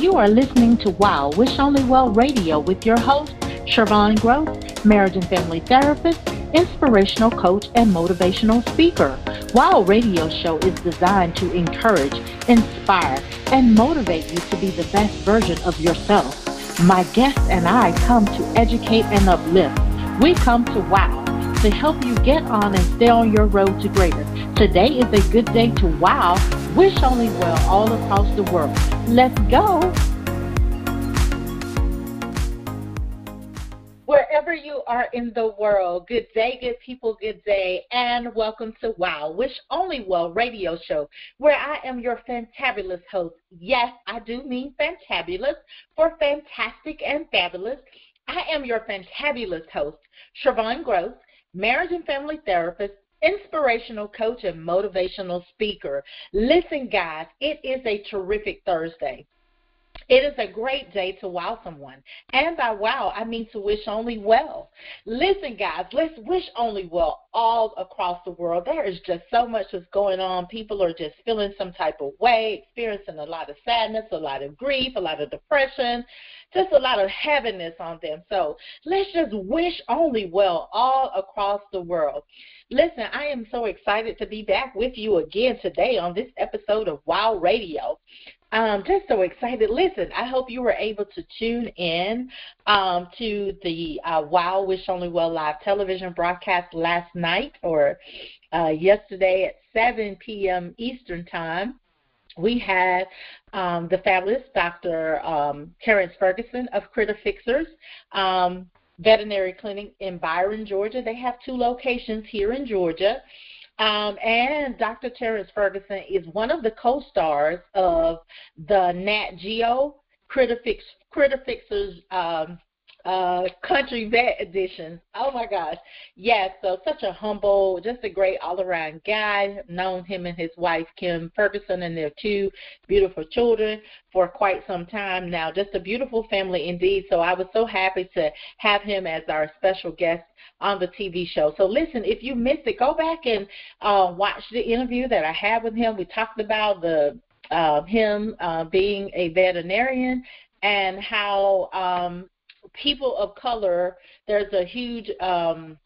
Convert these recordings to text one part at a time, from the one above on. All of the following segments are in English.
You are listening to Wow Wish Only Well Radio with your host, Shervonne Grose, marriage and family therapist, inspirational coach, and motivational speaker. Wow Radio Show is designed to encourage, inspire, and motivate you to be the best version of yourself. My guests and I come to educate and uplift. We come to Wow to help you get on and stay on your road to greater. Today is a good day to wow, wish only well all across the world. Let's go. Wherever you are in the world, good day, good people, good day, and welcome to Wow, Wish Only Well radio show, where I am your fantabulous host. Yes, I do mean fantabulous for fantastic and fabulous. I am your fantabulous host, Shervonne Grose, marriage and family therapist, inspirational coach, and motivational speaker. Listen, guys, it is a terrific Thursday. It is a great day to wow someone. And by wow, I mean to wish only well. Listen, guys, let's wish only well all across the world. There is just so much that's going on. People are just feeling some type of way, experiencing a lot of sadness, a lot of grief, a lot of depression, just a lot of heaviness on them. So let's just wish only well all across the world. Listen, I am so excited to be back with you again today on this episode of Wow Radio. Um, just so excited. Listen, I hope you were able to tune in um, to the uh, Wow Wish Only Well live television broadcast last night or uh, yesterday at 7 p.m. Eastern Time. We had um, the fabulous Dr. Um, Terrence Ferguson of Critter Fixers. Um, veterinary clinic in Byron, Georgia. They have two locations here in Georgia. Um, and Dr. Terrence Ferguson is one of the co-stars of the Nat Geo Critter, Fix, Critter Fixers um, uh, Country Vet Edition. Oh my gosh. Yes, so such a humble, just a great all around guy. Known him and his wife Kim Ferguson and their two beautiful children for quite some time now. Just a beautiful family indeed. So I was so happy to have him as our special guest on the TV show. So listen, if you missed it, go back and uh, watch the interview that I had with him. We talked about the uh, him uh, being a veterinarian and how um, people of color, there's a huge um,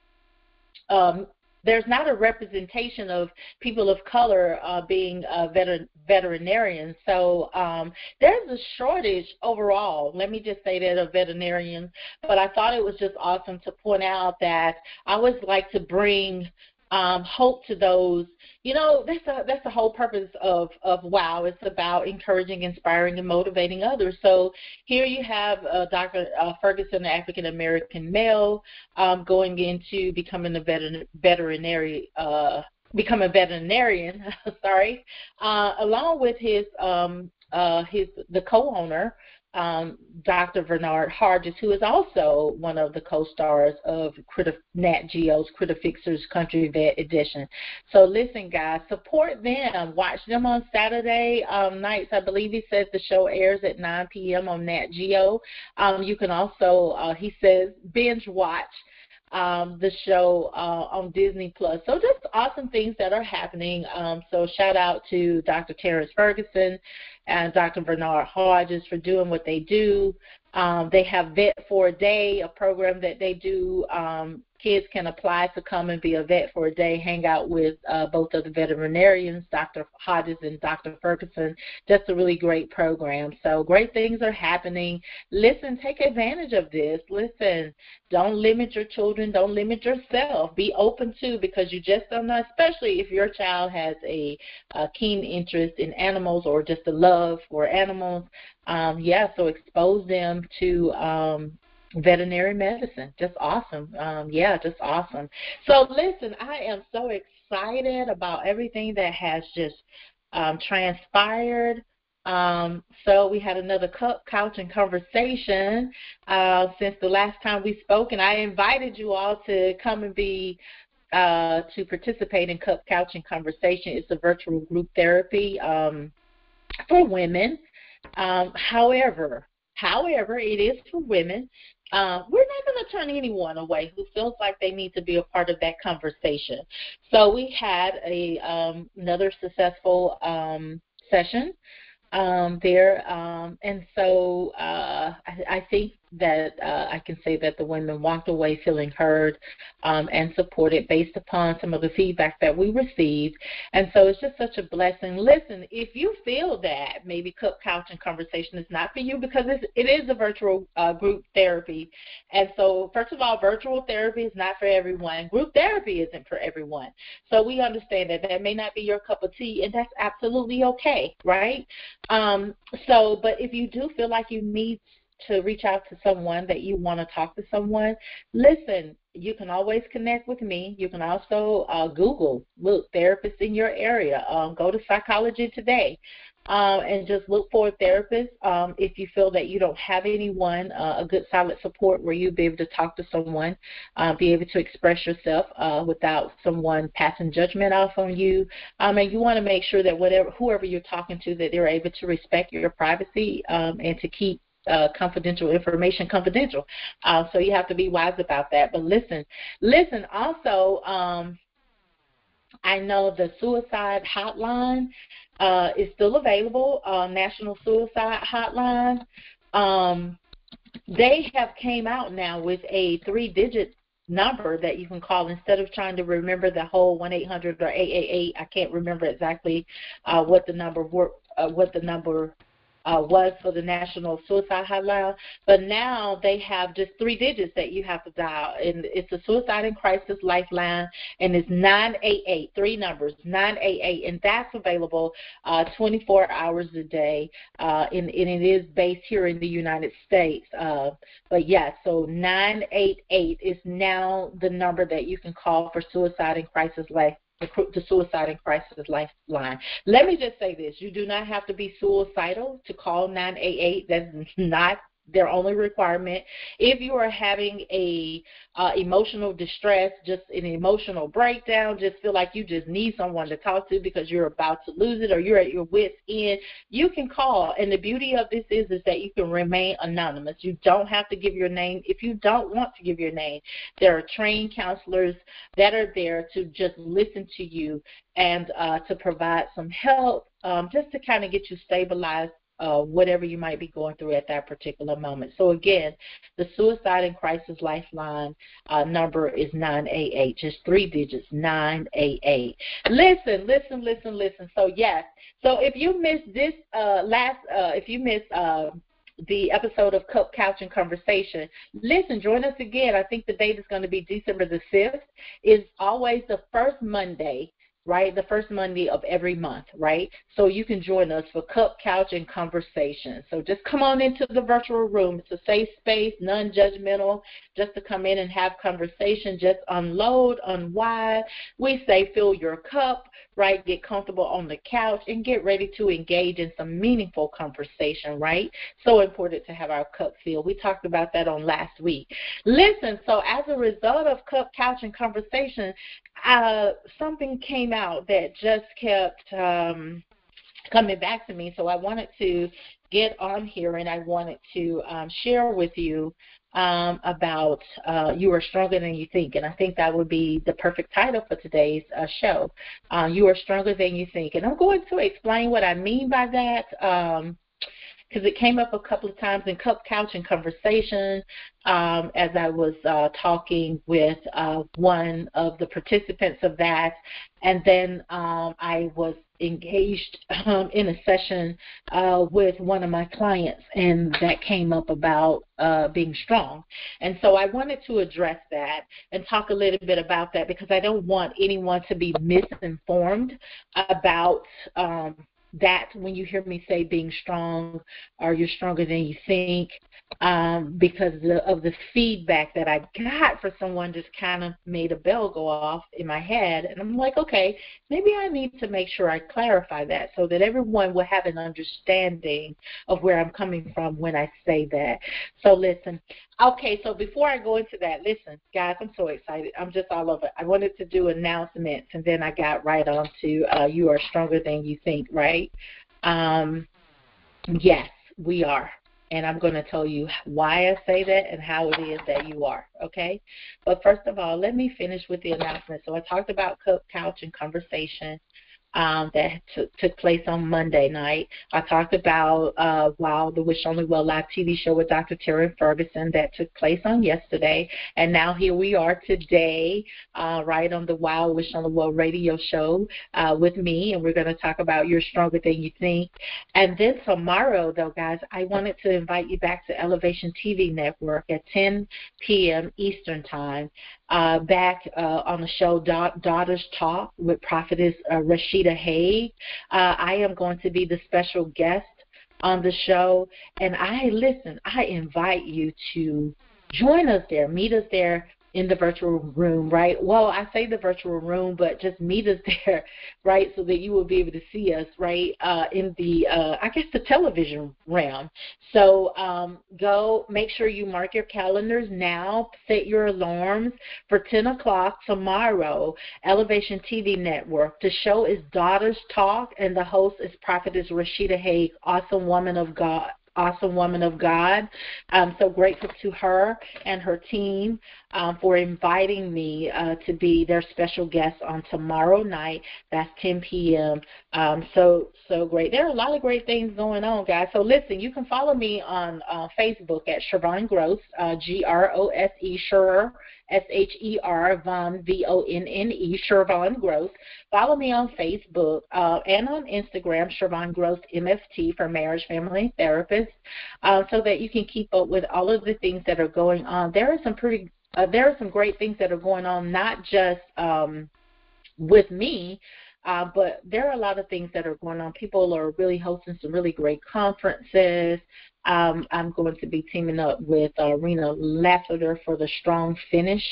um, there's not a representation of people of color uh, being uh, veter- veterinarians. So um, there's a shortage overall. Let me just say that of veterinarians. But I thought it was just awesome to point out that I always like to bring um, hope to those. You know, that's a, that's the whole purpose of of WOW. It's about encouraging, inspiring, and motivating others. So here you have uh, Dr. Uh, Ferguson, an African American male, um, going into becoming a veterin- veterinary. Uh, become a veterinarian, sorry, uh, along with his um, uh, his the co-owner um, Dr. Bernard Hodges, who is also one of the co-stars of Critter, Nat Geo's Critter Fixers Country Vet Edition. So listen, guys, support them. Watch them on Saturday um, nights. I believe he says the show airs at 9 p.m. on Nat Geo. Um, you can also, uh, he says, binge watch um, the show uh, on Disney Plus. So just awesome things that are happening. Um, so shout out to Dr. Terrence Ferguson and Dr. Bernard Hodges for doing what they do. Um, they have Vet for a Day, a program that they do um, kids can apply to come and be a vet for a day, hang out with uh, both of the veterinarians, Dr. Hodges and Dr. Ferguson. Just a really great program. So great things are happening. Listen, take advantage of this. Listen, don't limit your children. Don't limit yourself. Be open to because you just don't know, especially if your child has a, a keen interest in animals or just a love for animals. Um, yeah, so expose them to um, veterinary medicine. Just awesome. Um, yeah, just awesome. So listen, I am so excited about everything that has just um, transpired. Um, so we had another couch and conversation uh, since the last time we spoke, and I invited you all to come and be uh, to participate in Cup Couch and Conversation. It's a virtual group therapy um, for women. Um, however, however, it is for women. Uh, we're not going to turn anyone away who feels like they need to be a part of that conversation. So we had a um, another successful um, session um, there. Um, and so uh, I, I think that uh, I can say that the women walked away feeling heard um, and supported based upon some of the feedback that we received. And so it's just such a blessing. Listen, if you feel that maybe Cup Couch and Conversation is not for you because it's, it is a virtual uh, group therapy. And so, first of all, virtual therapy is not for everyone. Group therapy isn't for everyone. So we understand that that may not be your cup of tea, and that's absolutely okay, right? Um, so, but if you do feel like you need to reach out to someone that you want to talk to someone, listen, you can always connect with me. You can also uh, Google, look, therapists in your area. Um, go to Psychology Today um, and just look for a therapist. Um, if you feel that you don't have anyone, uh, a good solid support where you'll be able to talk to someone, uh, be able to express yourself uh, without someone passing judgment off on you. Um, and you want to make sure that whatever whoever you're talking to, that they're able to respect your privacy um, and to keep uh, confidential information confidential. Uh, so you have to be wise about that. But listen, listen. Also, um, I know the suicide hotline uh, is still available. Uh, National Suicide Hotline. Um, they have came out now with a three-digit number that you can call instead of trying to remember the whole 1-800 or 888. I can't remember exactly uh, what the number were, uh, what the number uh, was for the National Suicide Hotline, but now they have just three digits that you have to dial, and it's a Suicide and Crisis Lifeline, and it's 988, three numbers, 988, and that's available uh, 24 hours a day, uh, and, and it is based here in the United States. Uh, but yes, yeah, so 988 is now the number that you can call for Suicide and Crisis Life the, Suicide and Crisis Lifeline. Let me just say this. You do not have to be suicidal to call 988. That's not their only requirement. If you are having a uh, emotional distress, just an emotional breakdown, just feel like you just need someone to talk to because you're about to lose it or you're at your wits end, you can call. And the beauty of this is is that you can remain anonymous. You don't have to give your name if you don't want to give your name. There are trained counselors that are there to just listen to you and uh, to provide some help um, just to kind of get you stabilized uh, whatever you might be going through at that particular moment. So again, the Suicide and Crisis Lifeline uh, number is 988, just three digits, 988. Listen, listen, listen, listen. So yes, so if you missed this uh, last, uh, if you missed uh, the episode of Couch and Conversation. Listen, join us again. I think the date is going to be December the 5th. Is always the first Monday right? The first Monday of every month, right? So you can join us for Cup, Couch, and Conversation. So just come on into the virtual room. It's a safe space, non judgmental, just to come in and have conversation, just unload, unwind. We say fill your cup, right? Get comfortable on the couch and get ready to engage in some meaningful conversation, right? So important to have our cup filled. We talked about that on last week. Listen, so as a result of Cup, Couch, and Conversation, uh, something came out that just kept um, coming back to me. So I wanted to get on here and I wanted to um, share with you um, about uh, You Are Stronger Than You Think. And I think that would be the perfect title for today's uh, show. Uh, you Are Stronger Than You Think. And I'm going to explain what I mean by that. Um, because it came up a couple of times in Cup Couch and Conversation um, as I was uh, talking with uh, one of the participants of that. And then um, I was engaged um, in a session uh, with one of my clients, and that came up about uh, being strong. And so I wanted to address that and talk a little bit about that because I don't want anyone to be misinformed about um, that when you hear me say being strong or you're stronger than you think um, because of the feedback that I got for someone just kind of made a bell go off in my head. And I'm like, okay, maybe I need to make sure I clarify that so that everyone will have an understanding of where I'm coming from when I say that. So listen, okay, so before I go into that, listen, guys, I'm so excited. I'm just all over. I wanted to do announcements and then I got right on to uh, you are stronger than you think, right? Um, yes, we are and I'm going to tell you why I say that and how it is that you are, okay? But first of all, let me finish with the announcement. So I talked about couch, and conversation. Um, that took place on Monday night. I talked about uh, Wow, the Wish Only Well live TV show with Dr. Terry Ferguson that took place on yesterday. And now here we are today, uh, right on the Wow, Wish Only Well radio show uh, with me. And we're going to talk about You're Stronger Than You Think. And then tomorrow, though, guys, I wanted to invite you back to Elevation TV Network at 10 p.m. Eastern Time uh, back uh, on the show da- Daughters Talk with Prophetess uh, Rashida Haig. Uh, I am going to be the special guest on the show, and I listen. I invite you to join us there, meet us there in the virtual room, right? Well, I say the virtual room, but just meet us there, right, so that you will be able to see us, right, uh, in the, uh, I guess, the television realm. So um, go, make sure you mark your calendars now, set your alarms for 10 o'clock tomorrow, Elevation TV Network. The show is Daughters Talk, and the host is Prophetess Rashida Haig, awesome woman of God awesome woman of God. I'm so grateful to her and her team um, for inviting me uh, to be their special guest on tomorrow night. That's 10 p.m. Um, so so great. There are a lot of great things going on, guys. So listen, you can follow me on uh, Facebook at Shervonne Grose, uh, G R O S E Sher S H E R Von V O N N E Shervonne Grose. Follow me on Facebook uh, and on Instagram, Shervonne Grose MFT for Marriage Family Therapist, uh, so that you can keep up with all of the things that are going on. There are some pretty uh, there are some great things that are going on, not just um, with me, uh, but there are a lot of things that are going on. People are really hosting some really great conferences. Um, I'm going to be teaming up with uh, Rena Lassiter for the Strong Finish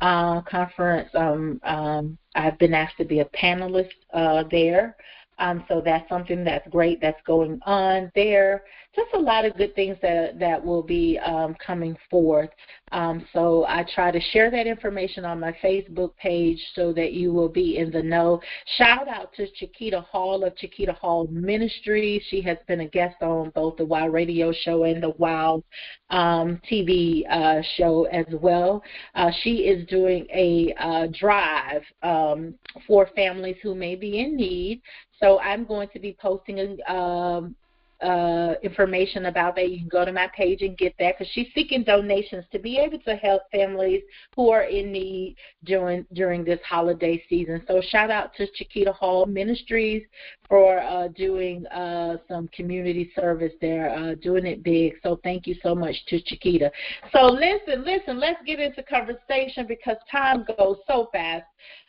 uh, conference. Um, um, I've been asked to be a panelist uh, there. Um, so that's something that's great that's going on there. Just a lot of good things that that will be um, coming forth. Um, so I try to share that information on my Facebook page so that you will be in the know. Shout out to Chiquita Hall of Chiquita Hall Ministries. She has been a guest on both the Wow Radio Show and the Wow um, TV uh, show as well. Uh, she is doing a uh, drive um, for families who may be in need. So I'm going to be posting um, uh, information about that. You can go to my page and get that because she's seeking donations to be able to help families who are in need during during this holiday season. So shout out to Chiquita Hall Ministries for uh, doing uh, some community service there, uh, doing it big. So thank you so much to Chiquita. So listen, listen, let's get into conversation because time goes so fast.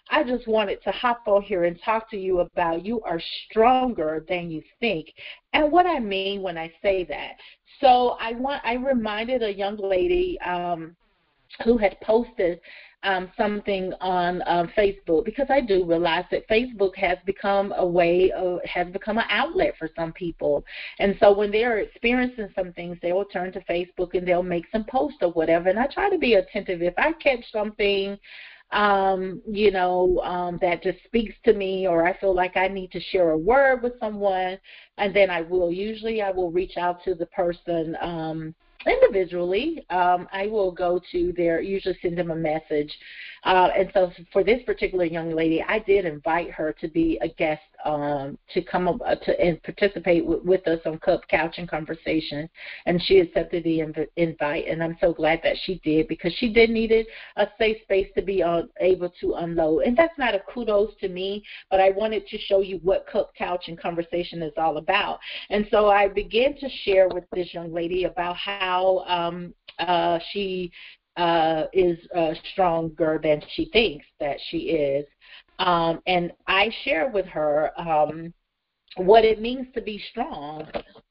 I just wanted to hop on here and talk to you about you are stronger than you think. And what I mean when I say that. So I want I reminded a young lady um, who had posted um, something on um, Facebook because I do realize that Facebook has become a way of has become an outlet for some people, and so when they're experiencing some things, they will turn to Facebook and they'll make some posts or whatever. And I try to be attentive if I catch something um, you know, um, that just speaks to me, or I feel like I need to share a word with someone, and then I will. Usually, I will reach out to the person um, individually. Um, I will go to their, usually send them a message. Uh, and so for this particular young lady, I did invite her to be a guest um, to come up uh, to and participate w- with us on Cup Couch and Conversation, and she accepted the inv- invite, and I'm so glad that she did because she did needed a safe space to be uh, able to unload, and that's not a kudos to me, but I wanted to show you what Cup Couch and Conversation is all about, and so I began to share with this young lady about how um, uh, she uh, is uh, stronger than she thinks that she is. Um, and I share with her um, what it means to be strong.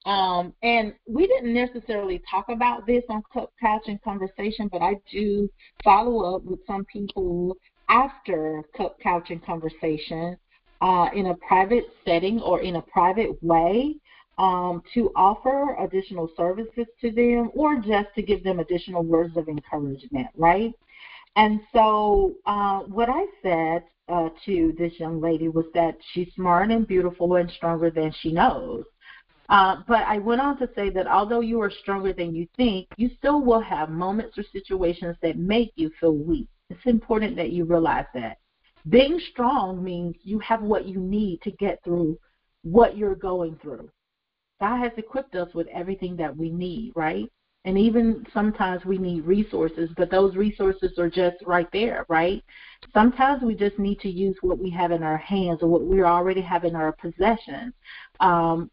Um, and we didn't necessarily talk about this on Couch and Conversation, but I do follow up with some people after Couch and Conversation uh, in a private setting or in a private way um, to offer additional services to them or just to give them additional words of encouragement, right? And so, uh, what I said uh, to this young lady was that she's smart and beautiful and stronger than she knows. Uh, but I went on to say that although you are stronger than you think, you still will have moments or situations that make you feel weak. It's important that you realize that. Being strong means you have what you need to get through what you're going through. God has equipped us with everything that we need, right? And even sometimes we need resources, but those resources are just right there, right? Sometimes we just need to use what we have in our hands or what we already have in our possession. Um,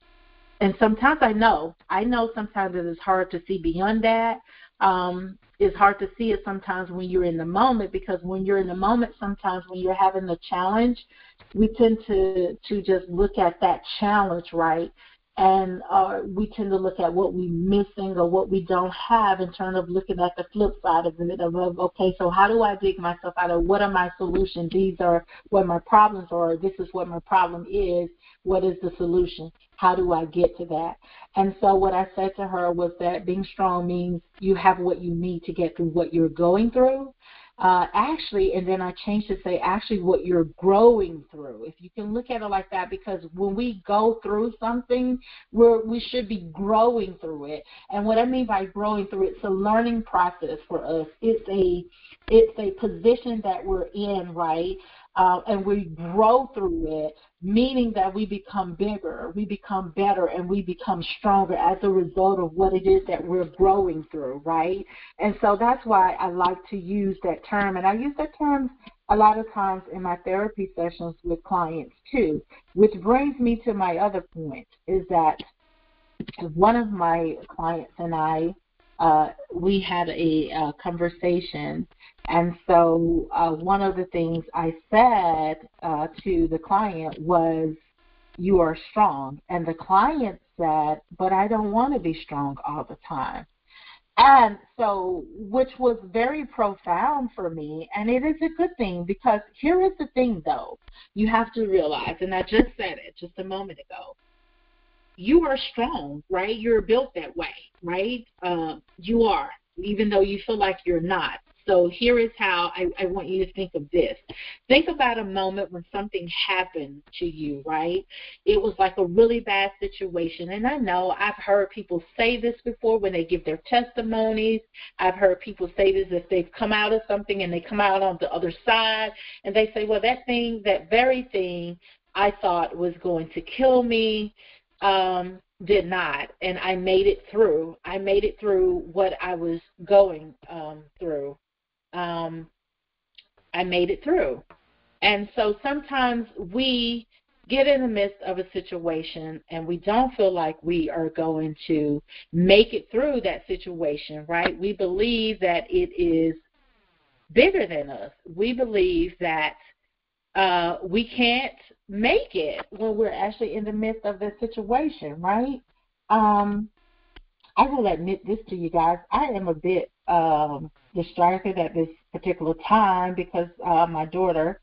and sometimes I know, I know sometimes it is hard to see beyond that. Um, it's hard to see it sometimes when you're in the moment because when you're in the moment, sometimes when you're having the challenge, we tend to to just look at that challenge, right? And uh, we tend to look at what we're missing or what we don't have in terms of looking at the flip side of it of, okay so how do i dig myself out of what are my solutions? These are what my problems are. This is what my problem is. What is the solution? How do i get to that? And so what i said to her was that being strong means you have what you need to get through what you're going through uh, actually, and then I changed to say actually what you're growing through. If you can look at it like that, because when we go through something, we're, we should be growing through it. And what I mean by growing through, it's a learning process for us. It's a it's a position that we're in, right? Uh, and we grow through it, meaning that we become bigger, we become better, and we become stronger as a result of what it is that we're growing through, right? And so that's why I like to use that term. And I use that term a lot of times in my therapy sessions with clients too, which brings me to my other point is that one of my clients and I uh, we had a, a, conversation, and so uh, one of the things I said uh, to the client was, "You are strong," and the client said, "But I don't want to be strong all the time." And so, which was very profound for me, and it is a good thing because here is the thing, though, you have to realize, and I just said it just a moment ago you are strong, right? You're built that way, right? Uh, you are, even though you feel like you're not. So here is how I, I want you to think of this. Think about a moment when something happened to you, right? It was like a really bad situation. And I know I've heard people say this before when they give their testimonies. I've heard people say this if they've come out of something and they come out on the other side and they say, well, that thing, that very thing I thought was going to kill me um, did not, and I made it through. I made it through what I was going um, through. Um, I made it through. And so sometimes we get in the midst of a situation and we don't feel like we are going to make it through that situation, right? We believe that it is bigger than us. We believe that uh, we can't make it when we're actually in the midst of this situation, right? Um, I will admit this to you guys. I am a bit um, distracted at this particular time because uh, my daughter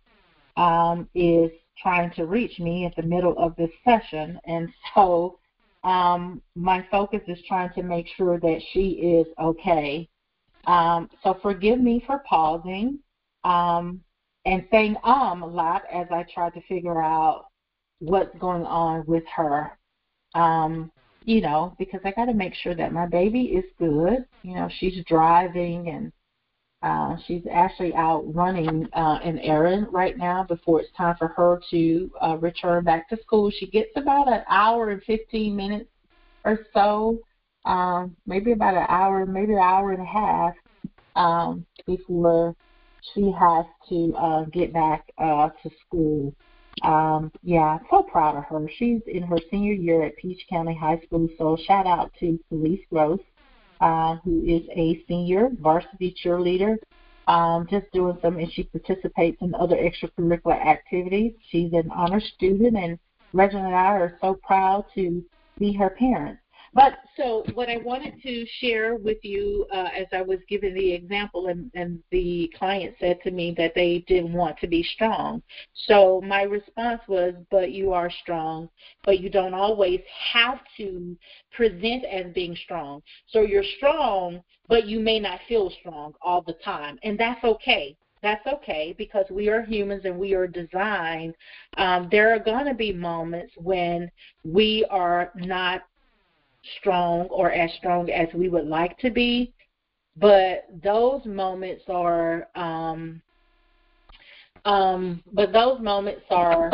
um, is trying to reach me at the middle of this session, and so um, my focus is trying to make sure that she is okay. Um, so forgive me for pausing. Um, and saying um a lot as I try to figure out what's going on with her. Um, you know, because I got to make sure that my baby is good. You know, she's driving and uh, she's actually out running uh, an errand right now before it's time for her to uh, return back to school. She gets about an hour and 15 minutes or so, um, maybe about an hour, maybe an hour and a half um, before she has to uh, get back uh, to school. Um, yeah, so proud of her. She's in her senior year at Peach County High School, so shout out to Felice Grose, uh, who is a senior varsity cheerleader. Um, just doing some, and she participates in other extracurricular activities. She's an honor student, and Reginald and I are so proud to be her parents. But so what I wanted to share with you uh, as I was giving the example, and, and the client said to me that they didn't want to be strong. So my response was, but you are strong, but you don't always have to present as being strong. So you're strong, but you may not feel strong all the time, and that's okay that's okay because we are humans and we are designed. Um, there are going to be moments when we are not strong or as strong as we would like to be, but those moments are um, Um, but those moments are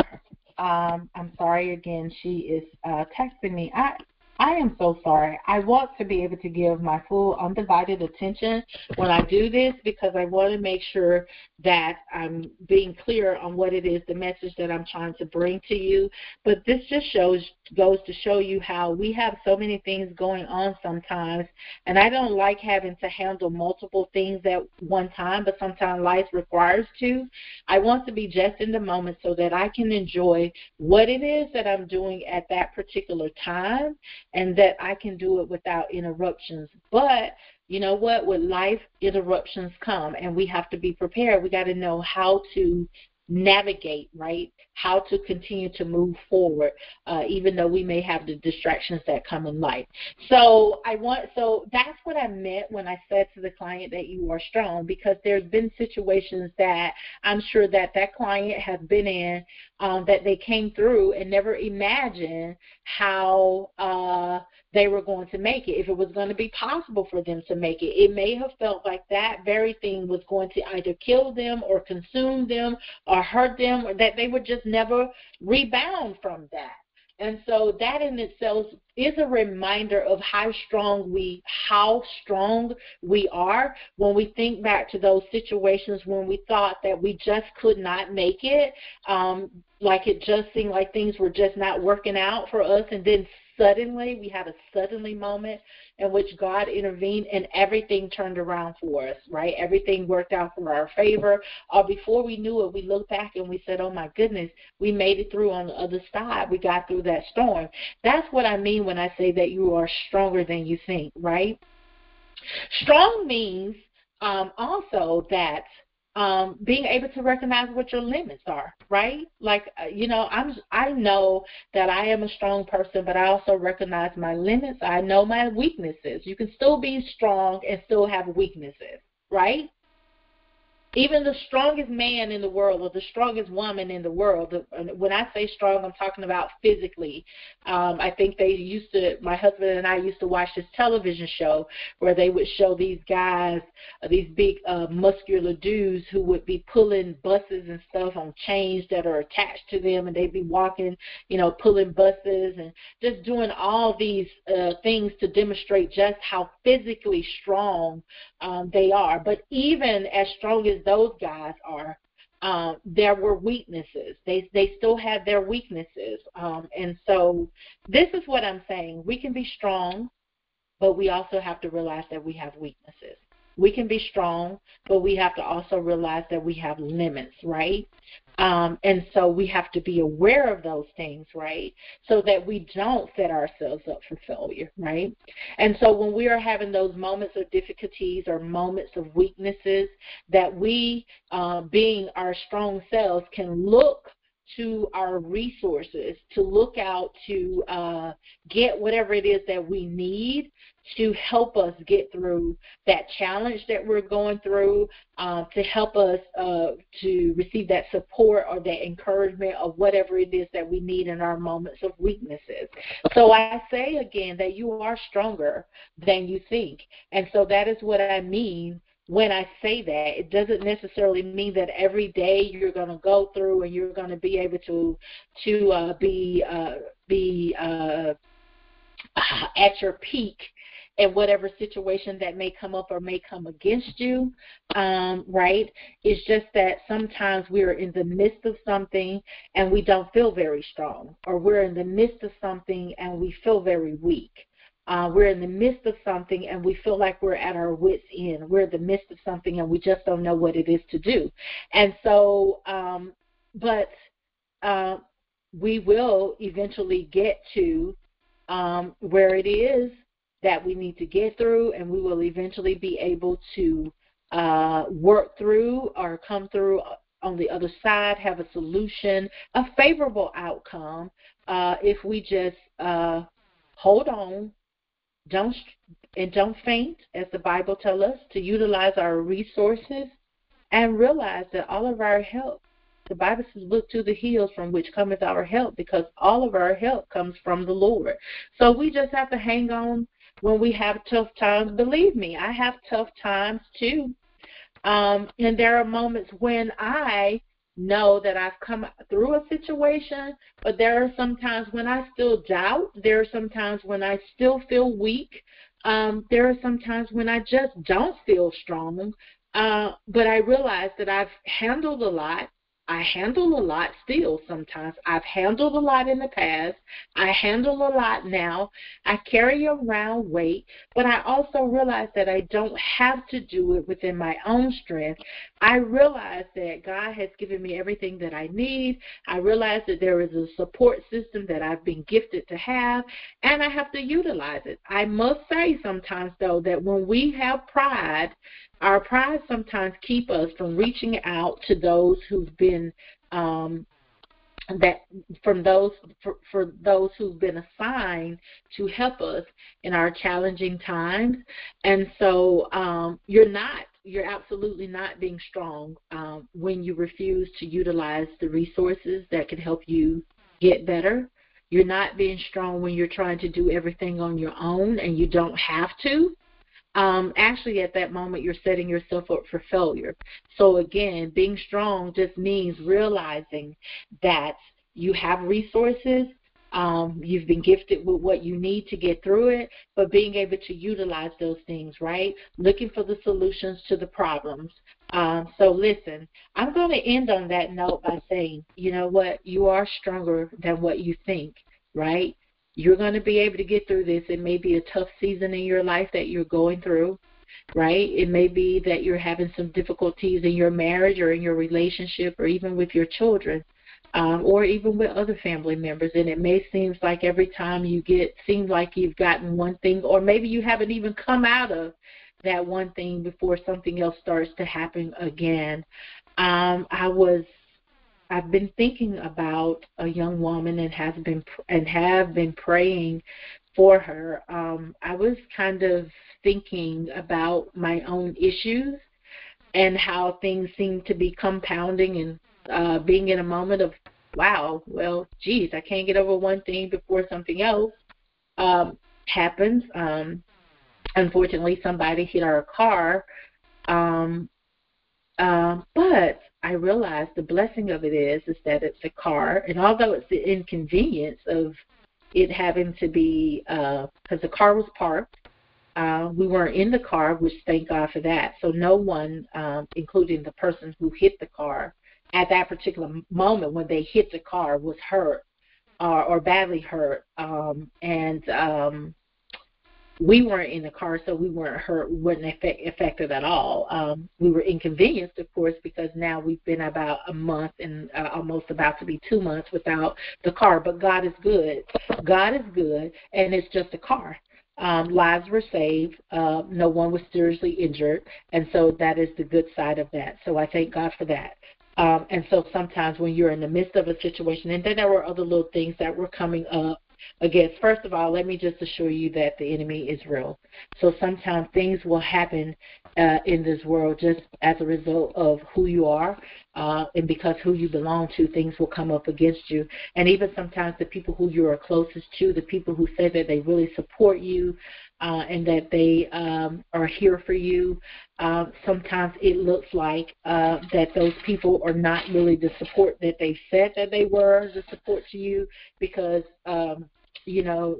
um, I'm sorry again. She is uh, texting me. I I am so sorry. I want to be able to give my full undivided attention when I do this because I want to make sure that I'm being clear on what it is, the message that I'm trying to bring to you. But this just shows goes to show you how we have so many things going on sometimes and I don't like having to handle multiple things at one time, but sometimes life requires to. I want to be just in the moment so that I can enjoy what it is that I'm doing at that particular time and that I can do it without interruptions. But you know what? With life, interruptions come, and we have to be prepared. We got to know how to navigate, right? How to continue to move forward, uh, even though we may have the distractions that come in life. So I want, so that's what I meant when I said to the client that you are strong, because there's been situations that I'm sure that that client has been in um, that they came through and never imagined how uh, they were going to make it, if it was going to be possible for them to make it. It may have felt like that very thing was going to either kill them or consume them or hurt them, or that they would just never rebound from that. And so that in itself is a reminder of how strong we how strong we are when we think back to those situations when we thought that we just could not make it, um, like it just seemed like things were just not working out for us, and then suddenly, we had a suddenly moment in which God intervened and everything turned around for us, right? Everything worked out for our favor. Or before we knew it, we looked back and we said, oh my goodness, we made it through on the other side. We got through that storm. That's what I mean when I say that you are stronger than you think, right? Strong means um, also that um, being able to recognize what your limits are, right? Like, uh, you know, I'm I know that I am a strong person, but I also recognize my limits. I know my weaknesses. You can still be strong and still have weaknesses, right? Even the strongest man in the world or the strongest woman in the world when i say strong i'm talking about physically. Um i think they used to my husband and i used to watch this television show where they would show these guys uh, these big uh muscular dudes who would be pulling buses and stuff on chains that are attached to them and they'd be walking you know pulling buses and just doing all these uh things to demonstrate just how physically strong um they are. But even as strong as those guys are, um, there were weaknesses. They they still had their weaknesses, um, and so this is what I'm saying. We can be strong, but we also have to realize that we have weaknesses. We can be strong, but we have to also realize that we have limits, right? Um, and so we have to be aware of those things, right? So that we don't set ourselves up for failure, right? And so when we are having those moments of difficulties or moments of weaknesses, that we, uh, being our strong selves, can look to our resources to look out to uh, get whatever it is that we need to help us get through that challenge that we're going through, uh, to help us uh, to receive that support or that encouragement of whatever it is that we need in our moments of weaknesses. So I say again that you are stronger than you think. And so that is what I mean when I say that, it doesn't necessarily mean that every day you're going to go through and you're going to be able to to uh, be uh, be uh, at your peak in whatever situation that may come up or may come against you, um, right? It's just that sometimes we're in the midst of something and we don't feel very strong, or we're in the midst of something and we feel very weak uh, we're in the midst of something and we feel like we're at our wits' end. We're in the midst of something and we just don't know what it is to do. And so, um, but uh, we will eventually get to um, where it is that we need to get through, and we will eventually be able to uh, work through or come through on the other side, have a solution, a favorable outcome, uh, if we just uh, hold on don't and don't faint, as the Bible tells us, to utilize our resources and realize that all of our help, the Bible says, look to the hills from which cometh our help, because all of our help comes from the Lord. So we just have to hang on when we have tough times. Believe me, I have tough times too. Um, and there are moments when I know that I've come through a situation, but there are some times when I still doubt. There are some times when I still feel weak. Um, there are some times when I just don't feel strong. Uh, but I realize that I've handled a lot I handle a lot still sometimes. I've handled a lot in the past. I handle a lot now. I carry around weight, but I also realize that I don't have to do it within my own strength. I realize that God has given me everything that I need. I realize that there is a support system that I've been gifted to have, and I have to utilize it. I must say sometimes, though, that when we have pride, our pride sometimes keep us from reaching out to those who've been um, that from those for, for those who've been assigned to help us in our challenging times and so um, you're not you're absolutely not being strong um, when you refuse to utilize the resources that can help you get better you're not being strong when you're trying to do everything on your own and you don't have to um, actually at that moment you're setting yourself up for failure. So again, being strong just means realizing that you have resources, um, you've been gifted with what you need to get through it, but being able to utilize those things, right? Looking for the solutions to the problems. Um, so listen, I'm going to end on that note by saying, you know what? You are stronger than what you think, right? You're going to be able to get through this. It may be a tough season in your life that you're going through, right? It may be that you're having some difficulties in your marriage or in your relationship or even with your children. Um, or even with other family members, and it may seem like every time you get, seems like you've gotten one thing, or maybe you haven't even come out of that one thing before something else starts to happen again. Um, I was I've been thinking about a young woman and has been and have been praying for her. Um, I was kind of thinking about my own issues and how things seem to be compounding and uh, being in a moment of wow, well, geez, I can't get over one thing before something else um, happens. Um, unfortunately, somebody hit our car, um, uh, but I realized the blessing of it is is that it's a car, and although it's the inconvenience of it having to be because uh, the car was parked, uh, we weren't in the car, which thank God for that. So no one, um, including the person who hit the car, at that particular moment when they hit the car, was hurt uh, or badly hurt, um, and um, we weren't in the car, so we weren't hurt, we weren't affect, affected at all. Um, we were inconvenienced, of course, because now we've been about a month and uh, almost about to be two months without the car. But God is good. God is good, and it's just a car. Um, lives were saved. Uh, no one was seriously injured, and so that is the good side of that. So I thank God for that. Um, and so sometimes when you're in the midst of a situation, and then there were other little things that were coming up against. First of all, let me just assure you that the enemy is real. So sometimes things will happen uh, in this world just as a result of who you are, uh, and because who you belong to, things will come up against you. And even sometimes the people who you are closest to, the people who say that they really support you, uh, and that they um, are here for you. Uh, sometimes it looks like uh, that those people are not really the support that they said that they were the support to you because um, you know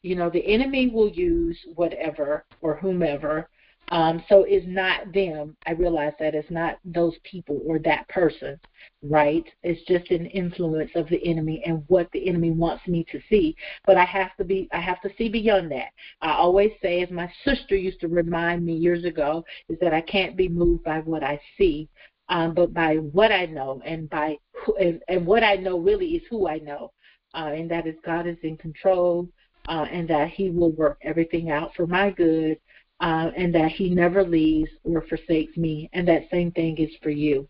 you know the enemy will use whatever or whomever um, so it's not them. I realize that it's not those people or that person, right? It's just an influence of the enemy and what the enemy wants me to see. But I have to be, I have to see beyond that. I always say, as my sister used to remind me years ago, is that I can't be moved by what I see, um, but by what I know, and by who, and, and what I know really is who I know, uh, and that is God is in control, uh, and that He will work everything out for my good uh, and that He never leaves or forsakes me, and that same thing is for you.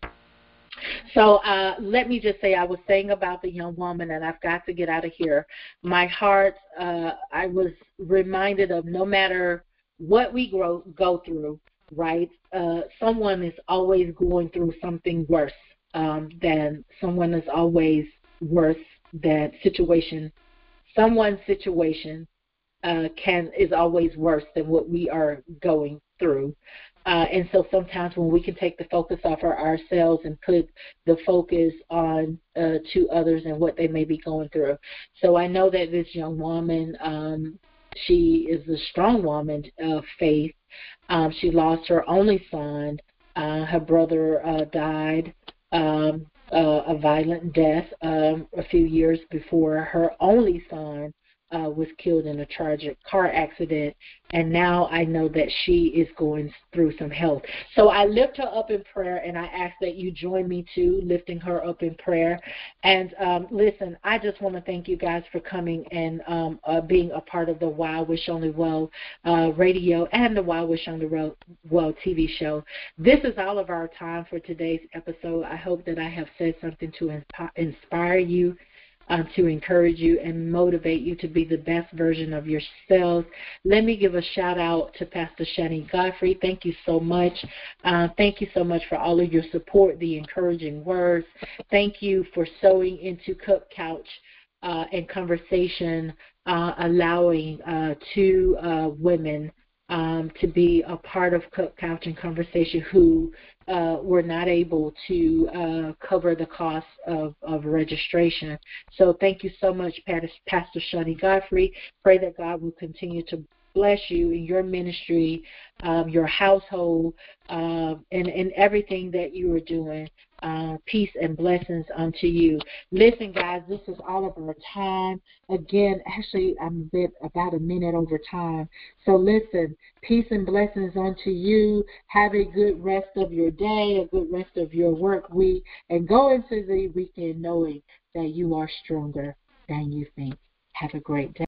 So uh, let me just say, I was saying about the young woman, and I've got to get out of here. My heart, uh, I was reminded of no matter what we grow, go through, right? Uh, someone is always going through something worse um, than someone is always worse than situation. Someone's situation uh, can is always worse than what we are going through. Uh, and so sometimes when we can take the focus off of ourselves and put the focus on uh, to others and what they may be going through. So I know that this young woman, um, she is a strong woman of faith. Um, she lost her only son. Uh, her brother uh, died um, uh, a violent death um, a few years before her only son uh, was killed in a tragic car accident, and now I know that she is going through some health. So I lift her up in prayer, and I ask that you join me too, lifting her up in prayer. And um, listen, I just want to thank you guys for coming and um, uh, being a part of the Wow Wish Only Well uh, radio and the Wow Wish Only Well TV show. This is all of our time for today's episode. I hope that I have said something to inspire you uh, to encourage you and motivate you to be the best version of yourselves. Let me give a shout out to Pastor Shani Godfrey. Thank you so much. Uh, thank you so much for all of your support, the encouraging words. Thank you for sowing into Cup Couch. Uh, and conversation, uh, allowing uh, two uh, women um, to be a part of Cup Couch and Conversation who uh, were not able to uh, cover the cost of, of registration. So thank you so much, Pastor Shani Godfrey. Pray that God will continue to bless you in your ministry, um, your household, uh, and, and everything that you are doing. Uh, peace and blessings unto you. Listen, guys, this is all of our time. Again, actually, I'm a bit about a minute over time. So listen, peace and blessings unto you. Have a good rest of your day, a good rest of your work week, and go into the weekend knowing that you are stronger than you think. Have a great day.